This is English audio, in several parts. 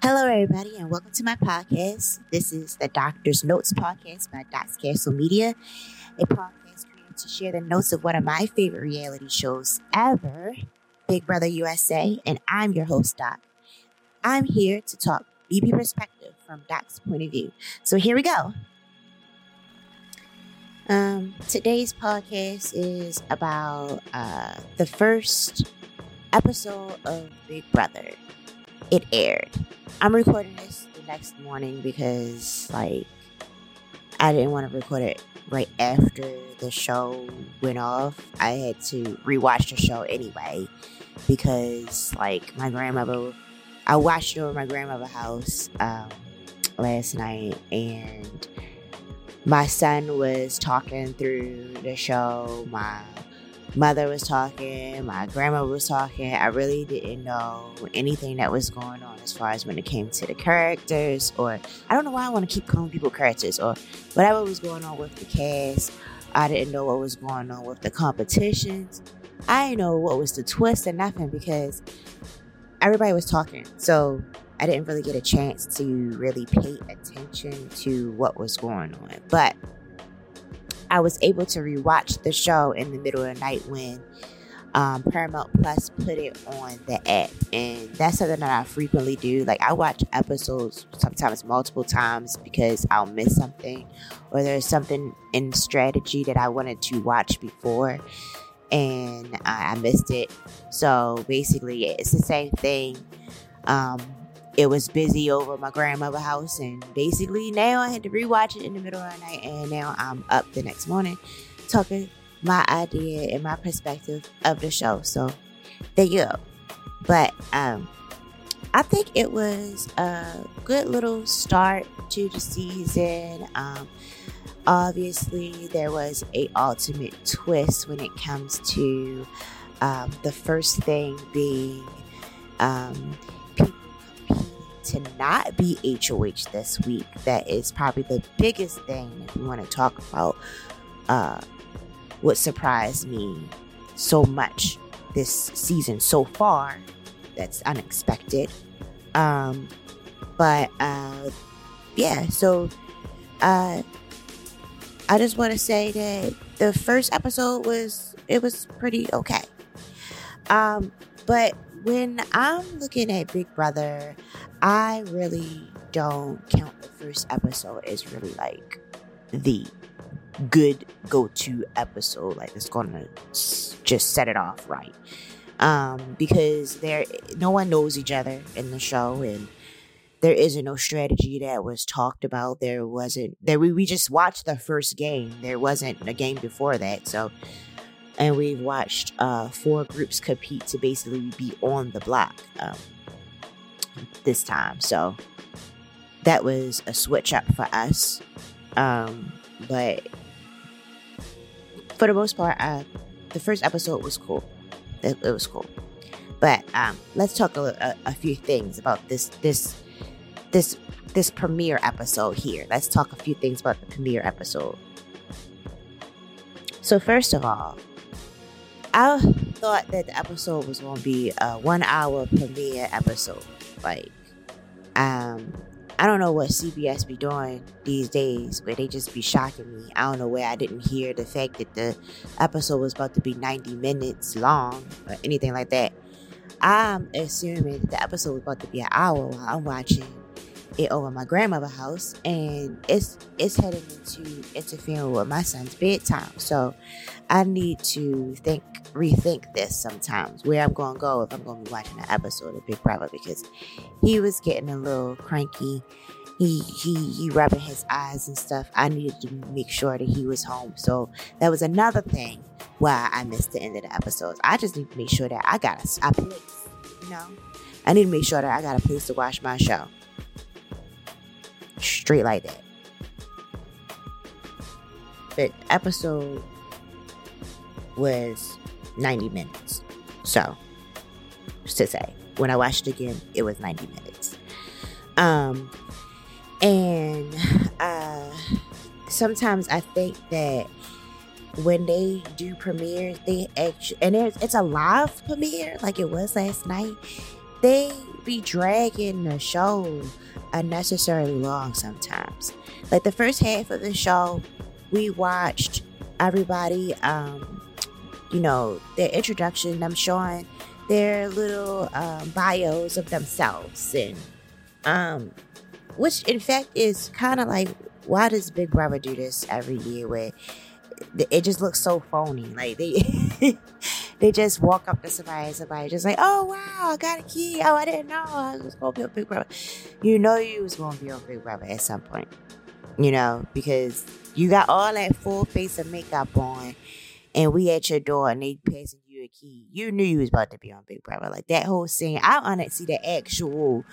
Hello, everybody, and welcome to my podcast. This is the Doctor's Notes podcast by Doc's Castle Media, a podcast created to share the notes of one of my favorite reality shows ever, Big Brother USA, and I'm your host, Doc. I'm here to talk BB perspective from Doc's point of view. So here we go. Um, today's podcast is about uh, the first episode of Big Brother. It aired. I'm recording this the next morning because, like, I didn't want to record it right after the show went off. I had to rewatch the show anyway because, like, my grandmother, I watched it over my grandmother's house um, last night and my son was talking through the show. My mother was talking. My grandma was talking. I really didn't know anything that was going on as far as when it came to the characters, or I don't know why I want to keep calling people characters, or whatever was going on with the cast. I didn't know what was going on with the competitions. I didn't know what was the twist and nothing because everybody was talking. So I didn't really get a chance to really pay attention to what was going on. But I was able to rewatch the show in the middle of the night when um, Paramount Plus put it on the app. And that's something that I frequently do. Like, I watch episodes sometimes multiple times because I'll miss something or there's something in strategy that I wanted to watch before and I, I missed it. So basically, it's the same thing. Um, it was busy over my grandmother's house, and basically now I had to rewatch it in the middle of the night, and now I'm up the next morning talking my idea and my perspective of the show. So there you go. But um, I think it was a good little start to the season. Um, obviously, there was a ultimate twist when it comes to um, the first thing being um, to not be HOH this week. That is probably the biggest thing if we want to talk about uh, what surprised me so much this season so far. That's unexpected. Um, but uh, yeah, so uh, I just want to say that the first episode was it was pretty okay. Um, but when I'm looking at Big Brother, I really don't count the first episode as really like the good go-to episode like it's gonna just set it off right. Um because there no one knows each other in the show and there isn't no strategy that was talked about. There wasn't there we, we just watched the first game. There wasn't a game before that so and we've watched uh four groups compete to basically be on the block. Um this time. So that was a switch up for us. Um, but for the most part, uh, the first episode was cool. It, it was cool. But um, let's talk a, a, a, few things about this this this this premiere episode here. Let's talk a few things about the premiere episode. So first of all, I thought that the episode was going to be a one hour premiere episode. Like, um, I don't know what CBS be doing these days, where they just be shocking me. I don't know where I didn't hear the fact that the episode was about to be 90 minutes long or anything like that. I'm assuming that the episode was about to be an hour while I'm watching it over my grandmother's house, and it's it's heading into interfering with my son's bedtime. So I need to think rethink this sometimes where I'm going to go if I'm going to be watching an episode of Big Brother because he was getting a little cranky. He he he rubbing his eyes and stuff. I needed to make sure that he was home. So that was another thing why I missed the end of the episodes. I just need to make sure that I got a, a place, you know. I need to make sure that I got a place to watch my show. Straight like that. The episode was 90 minutes. So, to say, when I watched it again, it was 90 minutes. Um, and uh, sometimes I think that when they do premieres, they actually, and it's a live premiere like it was last night. they be dragging the show unnecessarily long sometimes. Like the first half of the show, we watched everybody, um, you know, their introduction, them showing their little um, bios of themselves, and um, which in fact is kind of like, why does Big Brother do this every year? Where it just looks so phony. Like they they just walk up to somebody somebody just like, oh wow, I got a key. Oh, I didn't know oh, I was gonna be a Big Brother. You know you was gonna be a Big Brother at some point. You know, because you got all that full face of makeup on and we at your door and they passing you a key. You knew you was about to be on Big Brother. Like that whole scene. I want to see the actual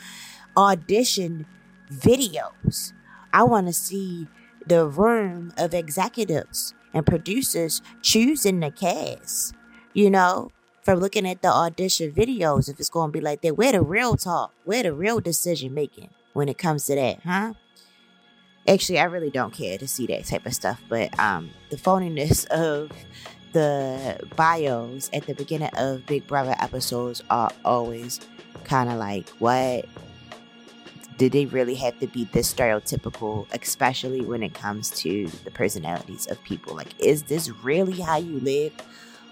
audition videos. I want to see the room of executives and producers choosing the cast. You know, from looking at the audition videos, if it's going to be like that, where the real talk, where the real decision making when it comes to that, huh? Actually, I really don't care to see that type of stuff, but um, the phoniness of the bios at the beginning of Big Brother episodes are always kind of like, what? Did they really have to be this stereotypical, especially when it comes to the personalities of people? Like, is this really how you live?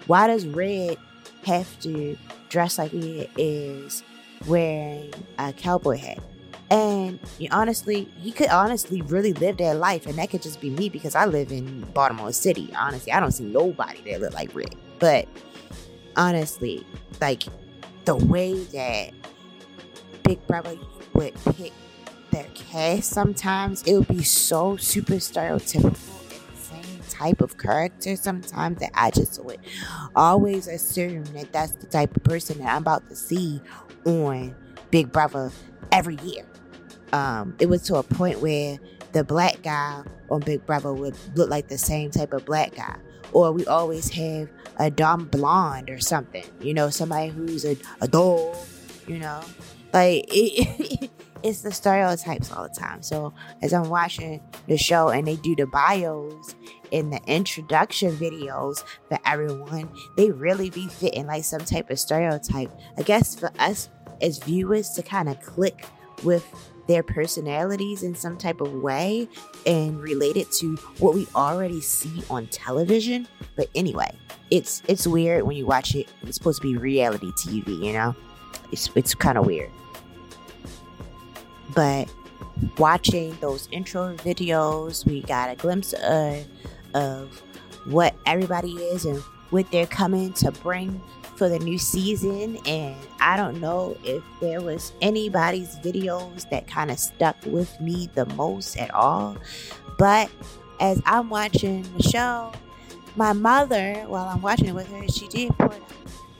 Why does Red have to dress like he is wearing a cowboy hat? And you honestly, he could honestly really live that life, and that could just be me because I live in Baltimore City. Honestly, I don't see nobody that look like Red. But honestly, like the way that Big Brother would pick their cast sometimes, it would be so super stereotypical type of character sometimes that I just would always assume that that's the type of person that I'm about to see on Big Brother every year um, it was to a point where the black guy on Big Brother would look like the same type of black guy. Or we always have a dumb blonde or something, you know, somebody who's a, a dog, you know. Like, it, it's the stereotypes all the time. So, as I'm watching the show and they do the bios and the introduction videos for everyone, they really be fitting like some type of stereotype. I guess for us as viewers to kind of click with their personalities in some type of way and relate it to what we already see on television. But anyway, it's it's weird when you watch it. It's supposed to be reality TV, you know? It's it's kind of weird. But watching those intro videos, we got a glimpse of, of what everybody is and what they're coming to bring for the new season. And I don't know if there was anybody's videos that kind of stuck with me the most at all. But as I'm watching the show, my mother, while I'm watching it with her, she did point out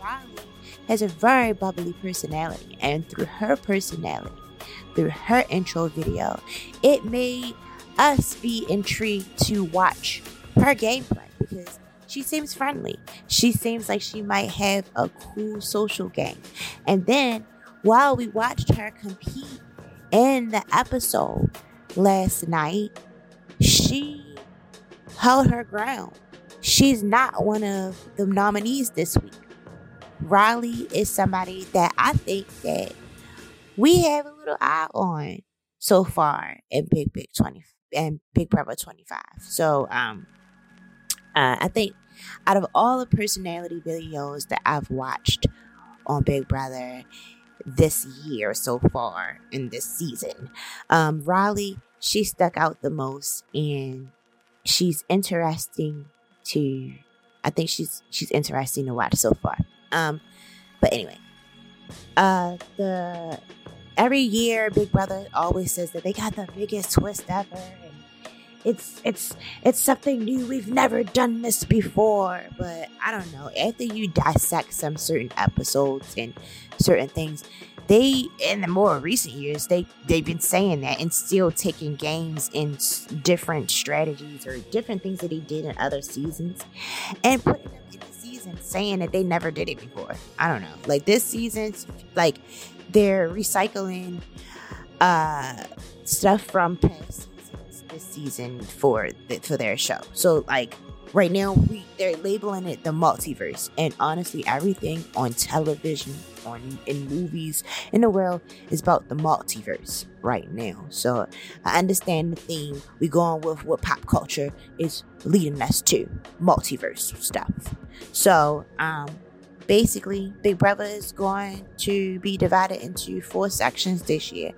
Reilly has a very bubbly personality. And through her personality, through her intro video, it made us be intrigued to watch her gameplay because she seems friendly. She seems like she might have a cool social game. And then while we watched her compete in the episode last night, she held her ground. She's not one of the nominees this week. Reilly is somebody that I think that we have a little eye on so far in Big Big 20 and Big Brother 25. So um uh, I think out of all the personality videos that I've watched on Big Brother this year so far in this season, um, Reilly, she stuck out the most and she's interesting to I think she's she's interesting to watch so far. Um, but anyway, uh, the every year Big Brother always says that they got the biggest twist ever, And it's it's it's something new. We've never done this before. But I don't know. After you dissect some certain episodes and certain things, they in the more recent years they they've been saying that and still taking games in different strategies or different things that they did in other seasons and putting them in the season saying that they never did it before i don't know like this season's like they're recycling uh stuff from past seasons this season for the, for their show. So like right now we they're labeling it the multiverse. And honestly everything on television on in movies in the world is about the multiverse right now. So i understand the theme. We go on with what pop culture is leading us to multiverse stuff. So um basically big brother is going to be divided into four sections this year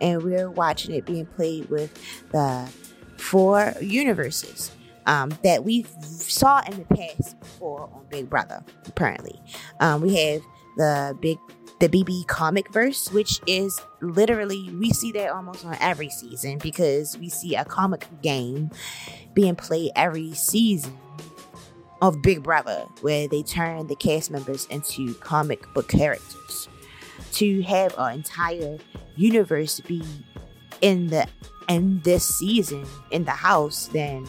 and we're watching it being played with the four universes um, that we saw in the past before on Big Brother. Apparently, um, we have the big the BB comic verse, which is literally we see that almost on every season because we see a comic game being played every season of Big Brother, where they turn the cast members into comic book characters. To have an entire universe be in the in this season in the house, then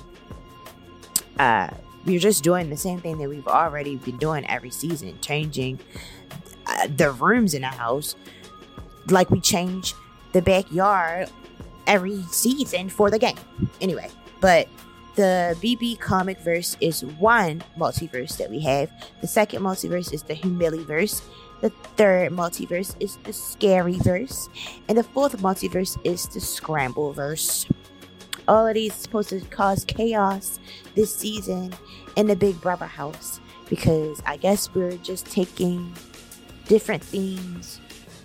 uh, we're just doing the same thing that we've already been doing every season, changing uh, the rooms in the house, like we change the backyard every season for the game. Anyway, but the BB comic verse is one multiverse that we have. The second multiverse is the Humiliverse. The third multiverse is the Scary Verse. And the fourth multiverse is the Scramble Verse all of these supposed to cause chaos this season in the Big Brother house because I guess we're just taking different themes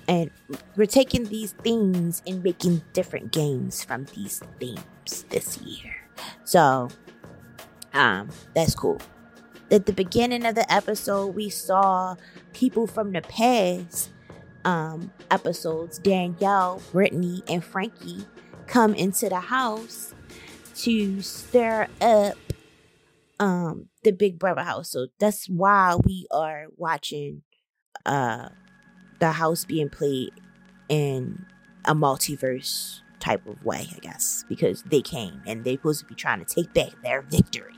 and we're taking these themes and making different games from these themes this year. So, um, that's cool. At the beginning of the episode, we saw people from the past um, episodes, Danielle, Britney, and Frankie, come into the house to stir up um the Big Brother house. So that's why we are watching uh the house being played in a multiverse type of way, I guess, because they came and they're supposed to be trying to take back their victory.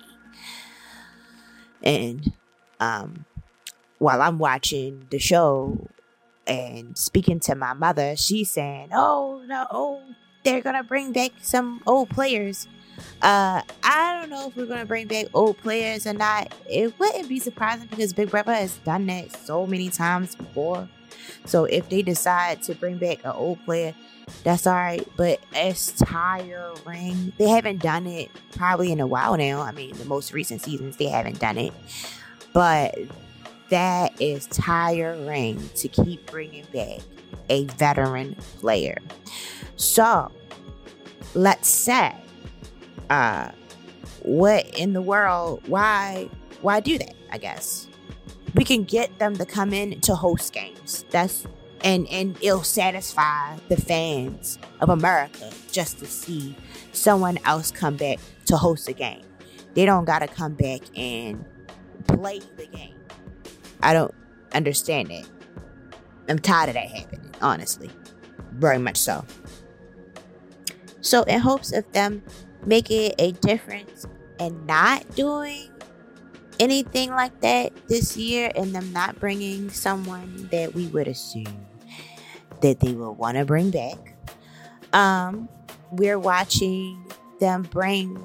And um while I'm watching the show and speaking to my mother, she's saying, "Oh no, oh, they're gonna bring back some old players." Uh, I don't know if we're gonna bring back old players or not. It wouldn't be surprising because Big Brother has done that so many times before. So if they decide to bring back an old player, that's all right. But it's tiring. They haven't done it probably in a while now. I mean, the most recent seasons they haven't done it, but that is tiring to keep bringing back a veteran player. So let's say uh what in the world why why do that i guess we can get them to come in to host games. That's and and it'll satisfy the fans of america just to see someone else come back to host a game. They don't gotta come back and play the game. I don't understand it. I'm tired of that happening honestly. Very much so. So in hopes of them making a difference and not doing anything like that this year and them not bringing someone that we would assume that they will want to bring back. Um, we're watching them bring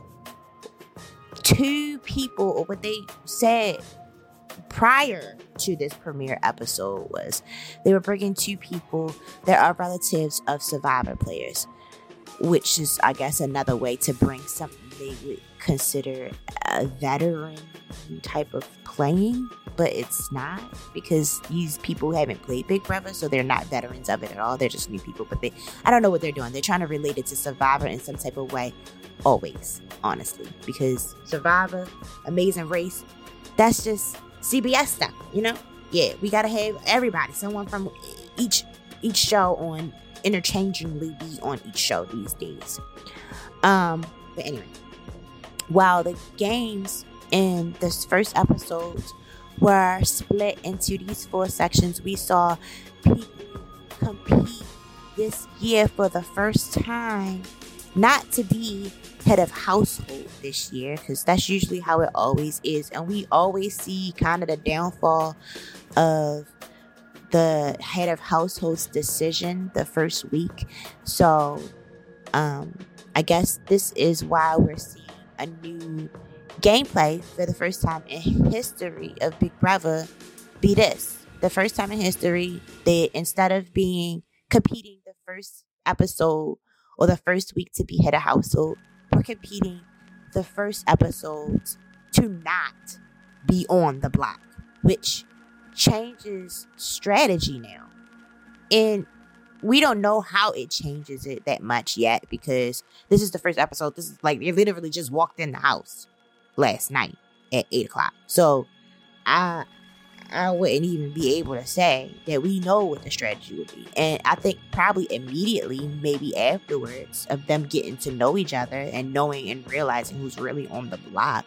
two people, or what they said prior to this premiere episode was they were bringing two people that are relatives of survivor players which is, I guess, another way to bring something they would consider a veteran type of playing, but it's not because these people haven't played Big Brother, so they're not veterans of it at all. They're just new people, but they, I don't know what they're doing. They're trying to relate it to Survivor in some type of way, always, honestly, because Survivor, Amazing Race, that's just CBS stuff, you know? Yeah, we gotta have everybody, someone from each each show on interchangeably be on each show these days. Um, but anyway, while the games in this first episode were split into these four sections, we saw people compete this year for the first time not to be head of household this year because that's usually how it always is and we always see kind of the downfall of the head of household's decision the first week. So um, I guess this is why we're seeing a new gameplay for the first time in history of Big Brother be this. The first time in history that instead of being competing the first episode or the first week to be head of household, we're competing the first episode to not be on the block, which changes strategy now. And we don't know how it changes it that much yet because this is the first episode. This is like they literally just walked in the house last night at eight o'clock. So I I wouldn't even be able to say that we know what the strategy would be. And I think probably immediately, maybe afterwards, of them getting to know each other and knowing and realizing who's really on the block,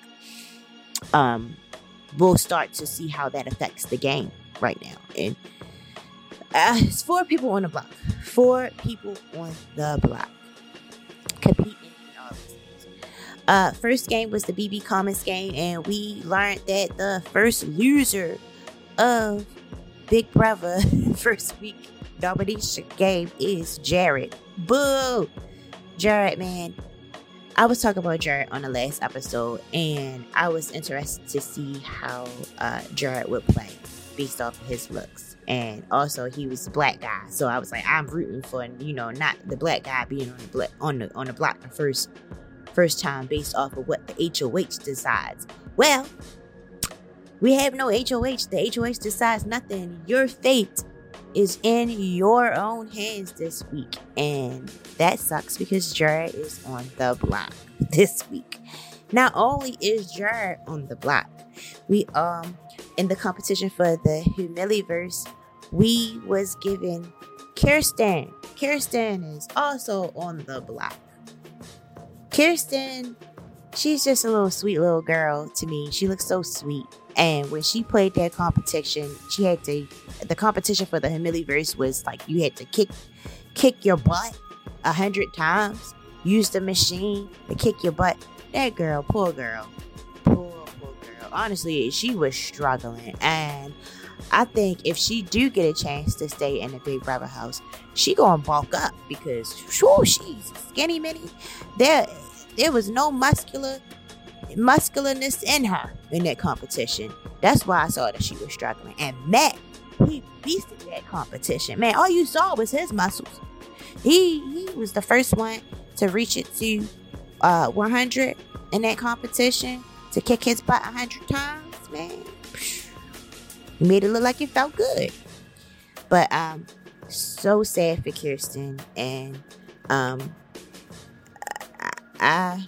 um, we'll start to see how that affects the game right now. And uh, it's four people on the block. Four people on the block competing. Uh, first game was the BB Commons game, and we learned that the first loser of Big Brother first week nomination game is Jared. Boo! Jared, man. I was talking about Jared on the last episode, and I was interested to see how uh, Jared would play based off of his looks. And also, he was a black guy, so I was like, I'm rooting for you know not the black guy being on the black on the on the block the first first time based off of what the HOH decides. Well, we have no HOH. The HOH decides nothing. Your fate is in your own hands this week. And that sucks because Jared is on the block this week. Not only is Jared on the block, we um in the competition for the Humiliverse, we was given Kirsten. Kirsten is also on the block. Kirsten, she's just a little sweet little girl to me. She looks so sweet. And when she played that competition, she had to. The competition for the Humiliverse was like you had to kick, kick your butt a hundred times. Use the machine to kick your butt. That girl, poor girl, poor. Honestly, she was struggling, and I think if she do get a chance to stay in the Big Brother house, she gonna bulk up because sure she's skinny mini. There, there was no muscular muscularness in her in that competition. That's why I saw that she was struggling. And Matt, he beasted that competition. Man, all you saw was his muscles. He he was the first one to reach it to uh 100 in that competition to kick his butt a 100 times, man. He made it look like it felt good. But um so sad for Kirsten and um I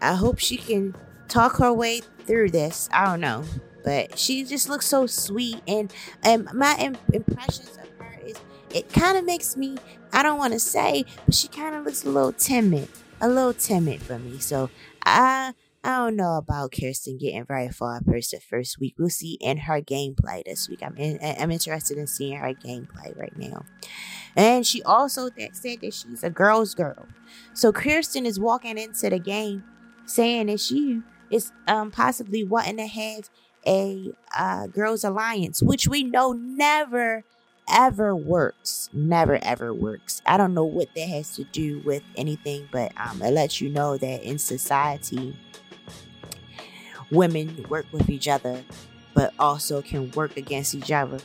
I, hope she can talk her way through this. I don't know, but she just looks so sweet, and and my impressions of her is it kind of makes me. I don't want to say, but she kind of looks a little timid, a little timid for me. So I. I don't know about Kirsten getting very far past the first week. We'll see in her gameplay this week. I'm in, I'm interested in seeing her gameplay right now. And she also that said that she's a girl's girl. So Kirsten is walking into the game saying that she is um, possibly wanting to have a uh, girls' alliance, which we know never ever works. Never ever works. I don't know what that has to do with anything, but um, it lets you know that in society, women work with each other, but also can work against each other.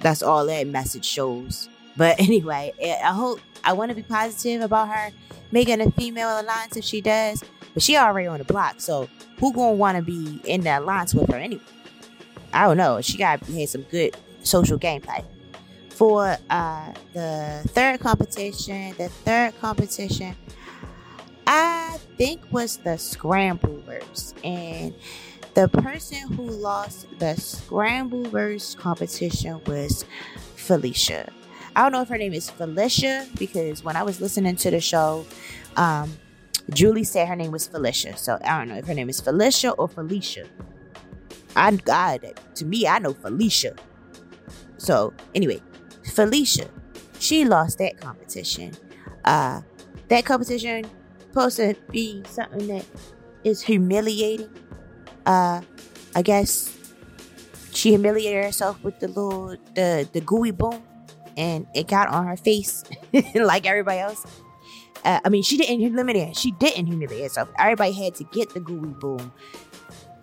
That's all that message shows. But anyway, I hope I want to be positive about her making a female alliance if she does. But she already on the block, so who gonna want to be in that alliance with her anyway? I don't know. She got had some good social gameplay. For uh, the third competition, the third competition, I think was the Scramblers, and the person who lost the Scramblers competition was Felicia. I don't know if her name is Felicia because when I was listening to the show, um, Julie said her name was Felicia. So I don't know if her name is Felicia or Felicia. I God, to me, I know Felicia. So anyway, Felicia, she lost that competition. Uh, that competition supposed to be something that is humiliating. Uh, I guess she humiliated herself with the little the the gooey boom, and it got on her face like everybody else. Uh, I mean, she didn't humiliate. She didn't humiliate herself. Everybody had to get the gooey boom,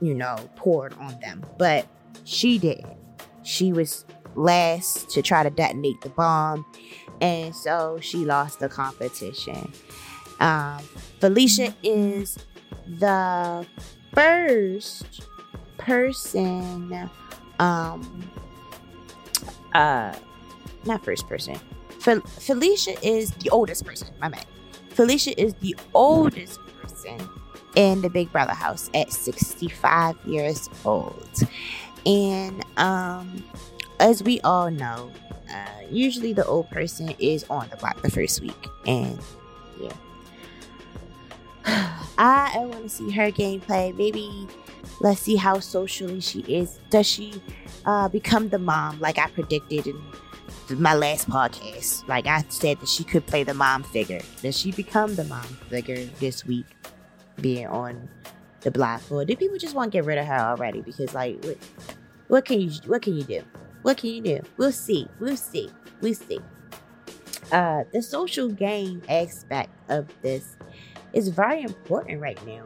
you know, poured on them, but she didn't. She was last to try to detonate the bomb, and so she lost the competition. Um, Felicia is the first person, um, uh, not first person. Fel- Felicia is the oldest person. My man. Felicia is the oldest person in the Big Brother house at 65 years old. And um, as we all know, uh, usually the old person is on the block the first week. And. I, I want to see her gameplay. Maybe let's see how socially she is. Does she uh, become the mom like I predicted in my last podcast? Like I said that she could play the mom figure. Does she become the mom figure this week, being on the block? Or do people just want to get rid of her already? Because like, what, what can you what can you do? What can you do? We'll see. We'll see. We'll see. Uh, the social game aspect of this is very important right now.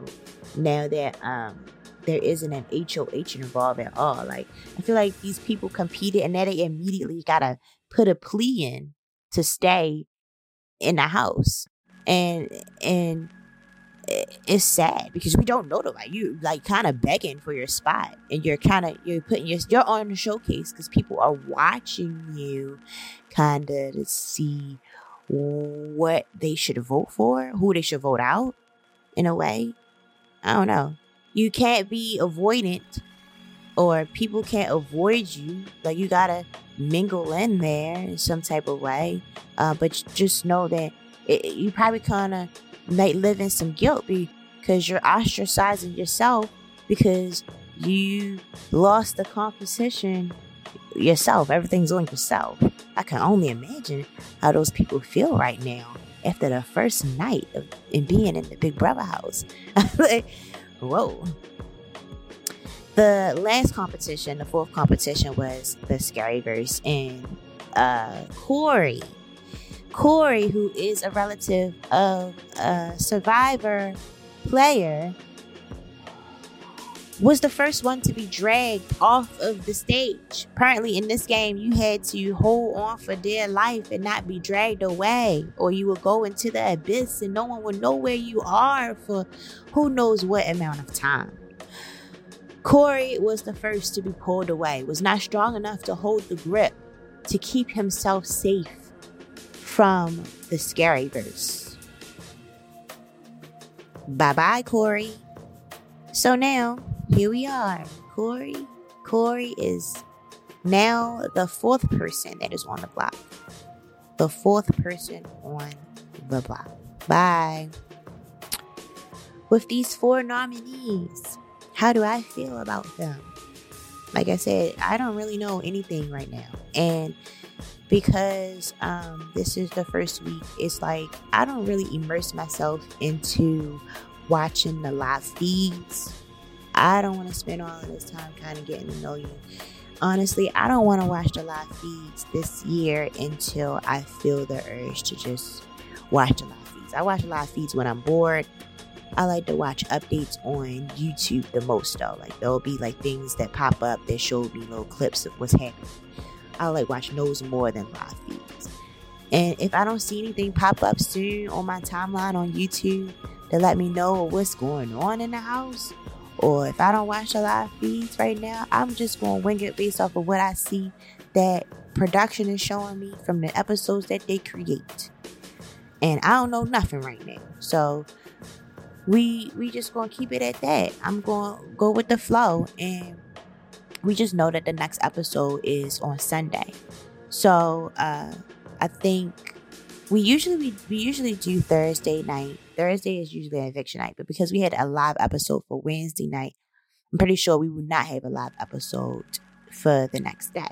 Now that um there isn't an HOH involved at all. Like I feel like these people competed and then they immediately gotta put a plea in to stay in the house. And and it's sad because we don't know nobody. You like kind of begging for your spot, and you're kind of you're putting your you're on the showcase because people are watching you, kind of to see what they should vote for, who they should vote out. In a way, I don't know. You can't be avoidant, or people can't avoid you. Like you gotta mingle in there in some type of way. Uh, but just know that it, you probably kind of might live in some guilt because you're ostracizing yourself because you lost the competition yourself. Everything's on yourself. I can only imagine how those people feel right now after the first night of in being in the Big Brother house. like, whoa. The last competition, the fourth competition, was the Scary Verse and uh, Cory Cory, who is a relative of a survivor player, was the first one to be dragged off of the stage. Apparently, in this game, you had to hold on for dear life and not be dragged away, or you would go into the abyss and no one would know where you are for who knows what amount of time. Cory was the first to be pulled away, was not strong enough to hold the grip to keep himself safe from the Scaryverse. Bye bye, Cory. So now, here we are. Cory. Cory is now the fourth person that is on the block. The fourth person on the block. Bye. With these four nominees, how do I feel about them? Like I said, I don't really know anything right now. And because um, this is the first week, it's like I don't really immerse myself into watching the live feeds. I don't want to spend all of this time kind of getting to know you. Honestly, I don't want to watch the live feeds this year until I feel the urge to just watch the live feeds. I watch live feeds when I'm bored. I like to watch updates on YouTube the most though. Like there'll be like things that pop up that show me little clips of what's happening. I like watch those more than live feeds. And if I don't see anything pop up soon on my timeline on YouTube to let me know what's going on in the house, or if I don't watch the live feeds right now, I'm just going to wing it based off of what I see that production is showing me from the episodes that they create. And I don't know nothing right now. So we we just going to keep it at that. I'm going to go with the flow and we just know that the next episode is on Sunday. So uh, I think we usually we, we usually do Thursday night. Thursday is usually eviction night, but because we had a live episode for Wednesday night, I'm pretty sure we will not have a live episode for the next day.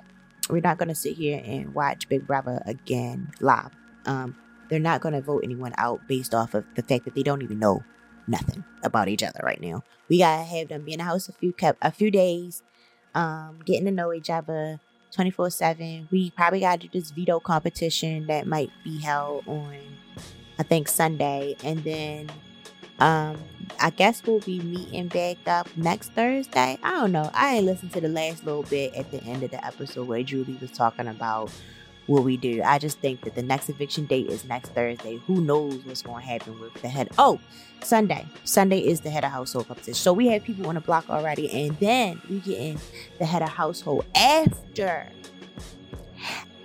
We're not going to sit here and watch Big Brother again live. Um, they're not going to vote anyone out based off of the fact that they don't even know nothing about each other right now. We gotta have them be in the house a few a few days, um, getting to know each other 24 7. We probably got to do this veto competition that might be held on I think Sunday, and then um, I guess we'll be meeting back up next Thursday. I don't know. I ain't listened to the last little bit at the end of the episode where Julie was talking about what we do. I just think that the next eviction date is next Thursday. Who knows what's going to happen with the head? Oh, Sunday. Sunday is the head of household competition. So we have people on the block already, and then we get in the head of household after.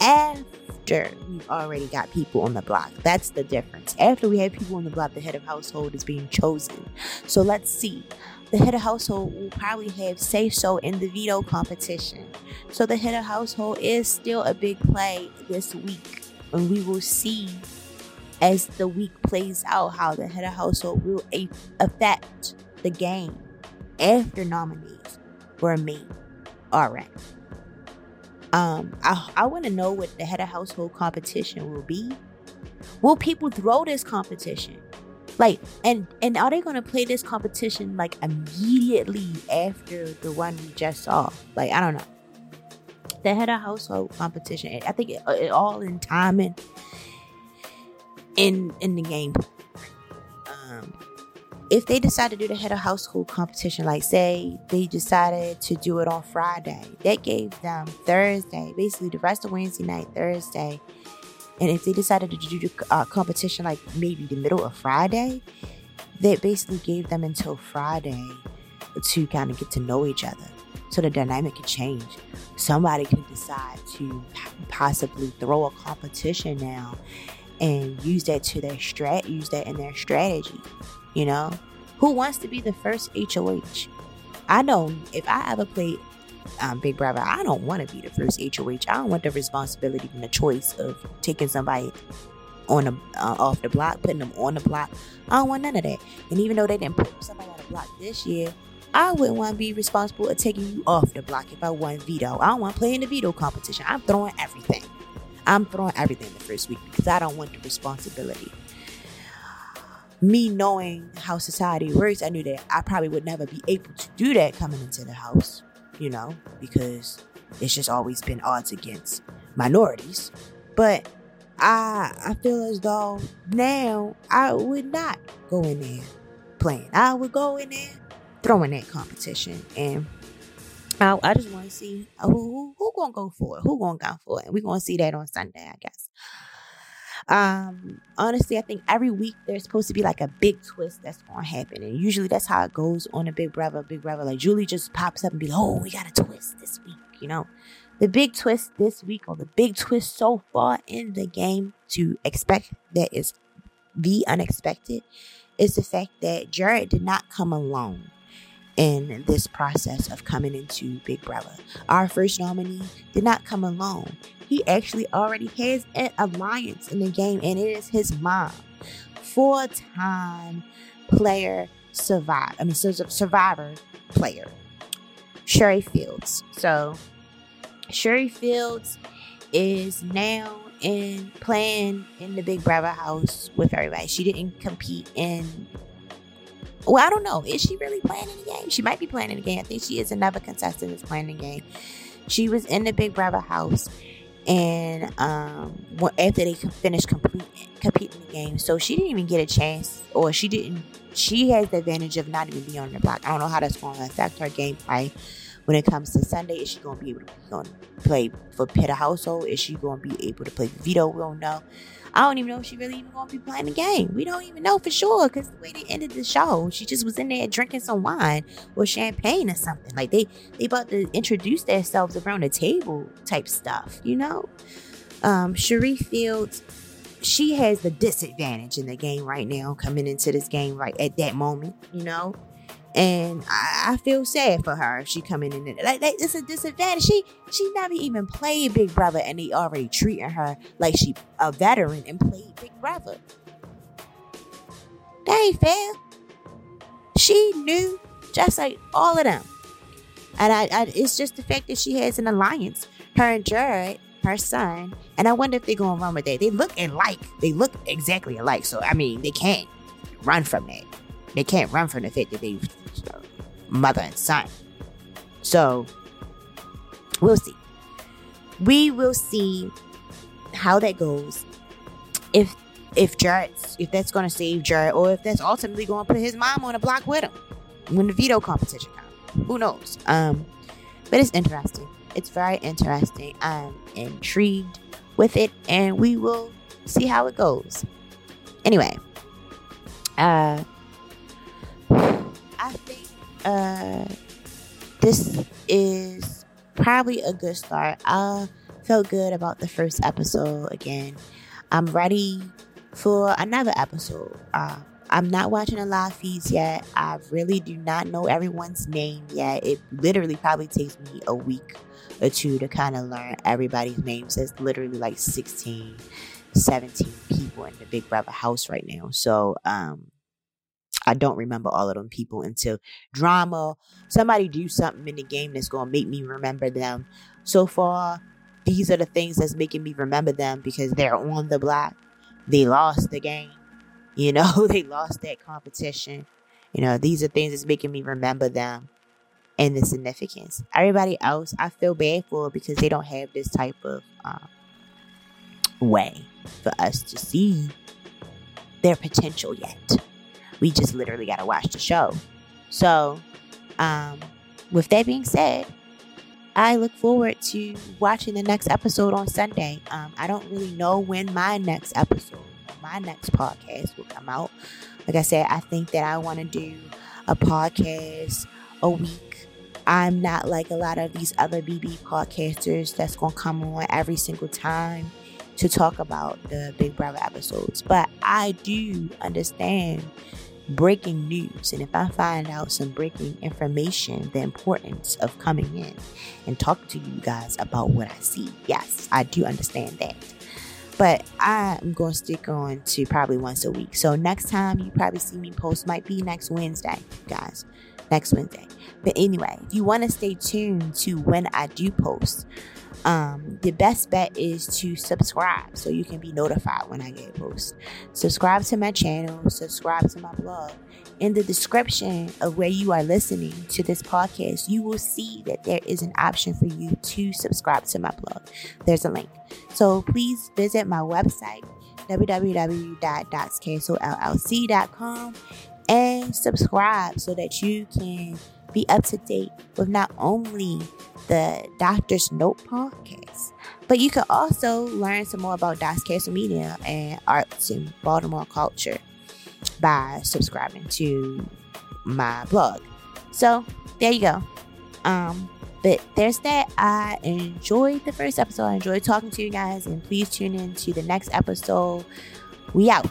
After after we've already got people on the block. That's the difference. After we have people on the block, the head of household is being chosen. So let's see. The head of household will probably have say so in the veto competition. So the head of household is still a big play this week. And we will see as the week plays out how the head of household will affect the game after nominees were made already. Um, I, I want to know what the head of household competition will be. Will people throw this competition? Like, and and are they going to play this competition like immediately after the one we just saw? Like, I don't know. The head of household competition. I think it, it all in timing in in the game if they decide to do the head of household competition, like say they decided to do it on Friday, that gave them Thursday, basically the rest of Wednesday night, Thursday. And if they decided to do the uh, competition like maybe the middle of Friday, that basically gave them until Friday to kind of get to know each other. So the dynamic could change. Somebody could decide to possibly throw a competition now and use that to their strat use that in their strategy you know, who wants to be the first HOH? I know if I ever play um, Big Brother, I don't want to be the first HOH. I don't want the responsibility and the choice of taking somebody on uh, off the block, putting them on the block. I don't want none of that. And even though they didn't put somebody on the block this year, I wouldn't want to be responsible of taking you off the block if I won veto. I don't want to play in the veto competition. I'm throwing everything. I'm throwing everything the first week because I don't want the responsibility me knowing how society works, I knew that I probably would never be able to do that coming into the house, you know, because it's just always been odds against minorities. But I I feel as though now I would not go in there playing. I would go in there throwing that competition and I, I just want to see who, who, who gonna go for it, who gonna go for it. And we're gonna see that on Sunday, I guess. Um, honestly, I think every week there's supposed to be like a big twist that's gonna happen, and usually that's how it goes on a Big Brother. Big Brother, like Julie just pops up and be like, "Oh, we got a twist this week," you know. The big twist this week, or the big twist so far in the game to expect that is the unexpected, is the fact that Jared did not come alone in this process of coming into Big Brother. Our first nominee did not come alone. He actually already has an alliance in the game, and it is his mom, four time player survive. I mean, survivor player, Sherry Fields. So, Sherry Fields is now in playing in the Big Brother house with everybody. She didn't compete in well, I don't know. Is she really playing in the game? She might be playing in the game. I think she is another contestant that's playing the game. She was in the Big Brother house, and um, after they finished complete, competing the game, so she didn't even get a chance, or she didn't. She has the advantage of not even being on the block. I don't know how that's going to affect her gameplay when it comes to Sunday. Is she going to be able to play for Pit Household? Is she going to be able to play veto? We don't know. I don't even know if she really even gonna be playing the game. We don't even know for sure because the way they ended the show, she just was in there drinking some wine or champagne or something. Like they they about to introduce themselves around the table type stuff, you know. Um, Cherie Fields, she has the disadvantage in the game right now, coming into this game right at that moment, you know and I, I, feel sad for her she coming in like, like it's a disadvantage. She she never even played Big Brother, and they already treating her like she a veteran and played Big Brother. That ain't fair. She knew just like all of them, and I, I it's just the fact that she has an alliance. Her and Jared, her son, and I wonder if they're gonna run with that. They look alike. They look exactly alike. So I mean, they can't run from that. They can't run from the fact that they mother and son. So we'll see. We will see how that goes. If if Jared's if that's to save Jared or if that's ultimately to put his mom on a block with him when the veto competition comes. Who knows? Um, but it's interesting. It's very interesting. I'm intrigued with it, and we will see how it goes. Anyway, uh, I think uh, this is probably a good start. I felt good about the first episode again. I'm ready for another episode. Uh, I'm not watching the live feeds yet. I really do not know everyone's name yet. It literally probably takes me a week or two to kind of learn everybody's names. There's literally like 16, 17 people in the Big Brother house right now. So, um, I don't remember all of them people until drama. Somebody do something in the game that's gonna make me remember them. So far, these are the things that's making me remember them because they're on the block. They lost the game. You know, they lost that competition. You know, these are things that's making me remember them and the significance. Everybody else, I feel bad for because they don't have this type of um, way for us to see their potential yet. We just literally got to watch the show. So, um, with that being said, I look forward to watching the next episode on Sunday. Um, I don't really know when my next episode, my next podcast will come out. Like I said, I think that I want to do a podcast a week. I'm not like a lot of these other BB podcasters that's going to come on every single time to talk about the Big Brother episodes. But I do understand breaking news. And if I find out some breaking information, the importance of coming in and talk to you guys about what I see. Yes, I do understand that. But I'm going to stick on to probably once a week. So next time you probably see me post might be next Wednesday, guys. Next Wednesday. But anyway, if you want to stay tuned to when I do post, um, the best bet is to subscribe so you can be notified when I get posts. Subscribe to my channel, subscribe to my blog. In the description of where you are listening to this podcast, you will see that there is an option for you to subscribe to my blog. There's a link. So please visit my website, www.docscastlellc.com, and subscribe so that you can be up to date with not only the Doctor's Note podcast, but you can also learn some more about Docs Castle Media and arts and Baltimore culture by subscribing to my blog. So there you go. Um, but there's that. I enjoyed the first episode. I enjoyed talking to you guys, and please tune in to the next episode. We out.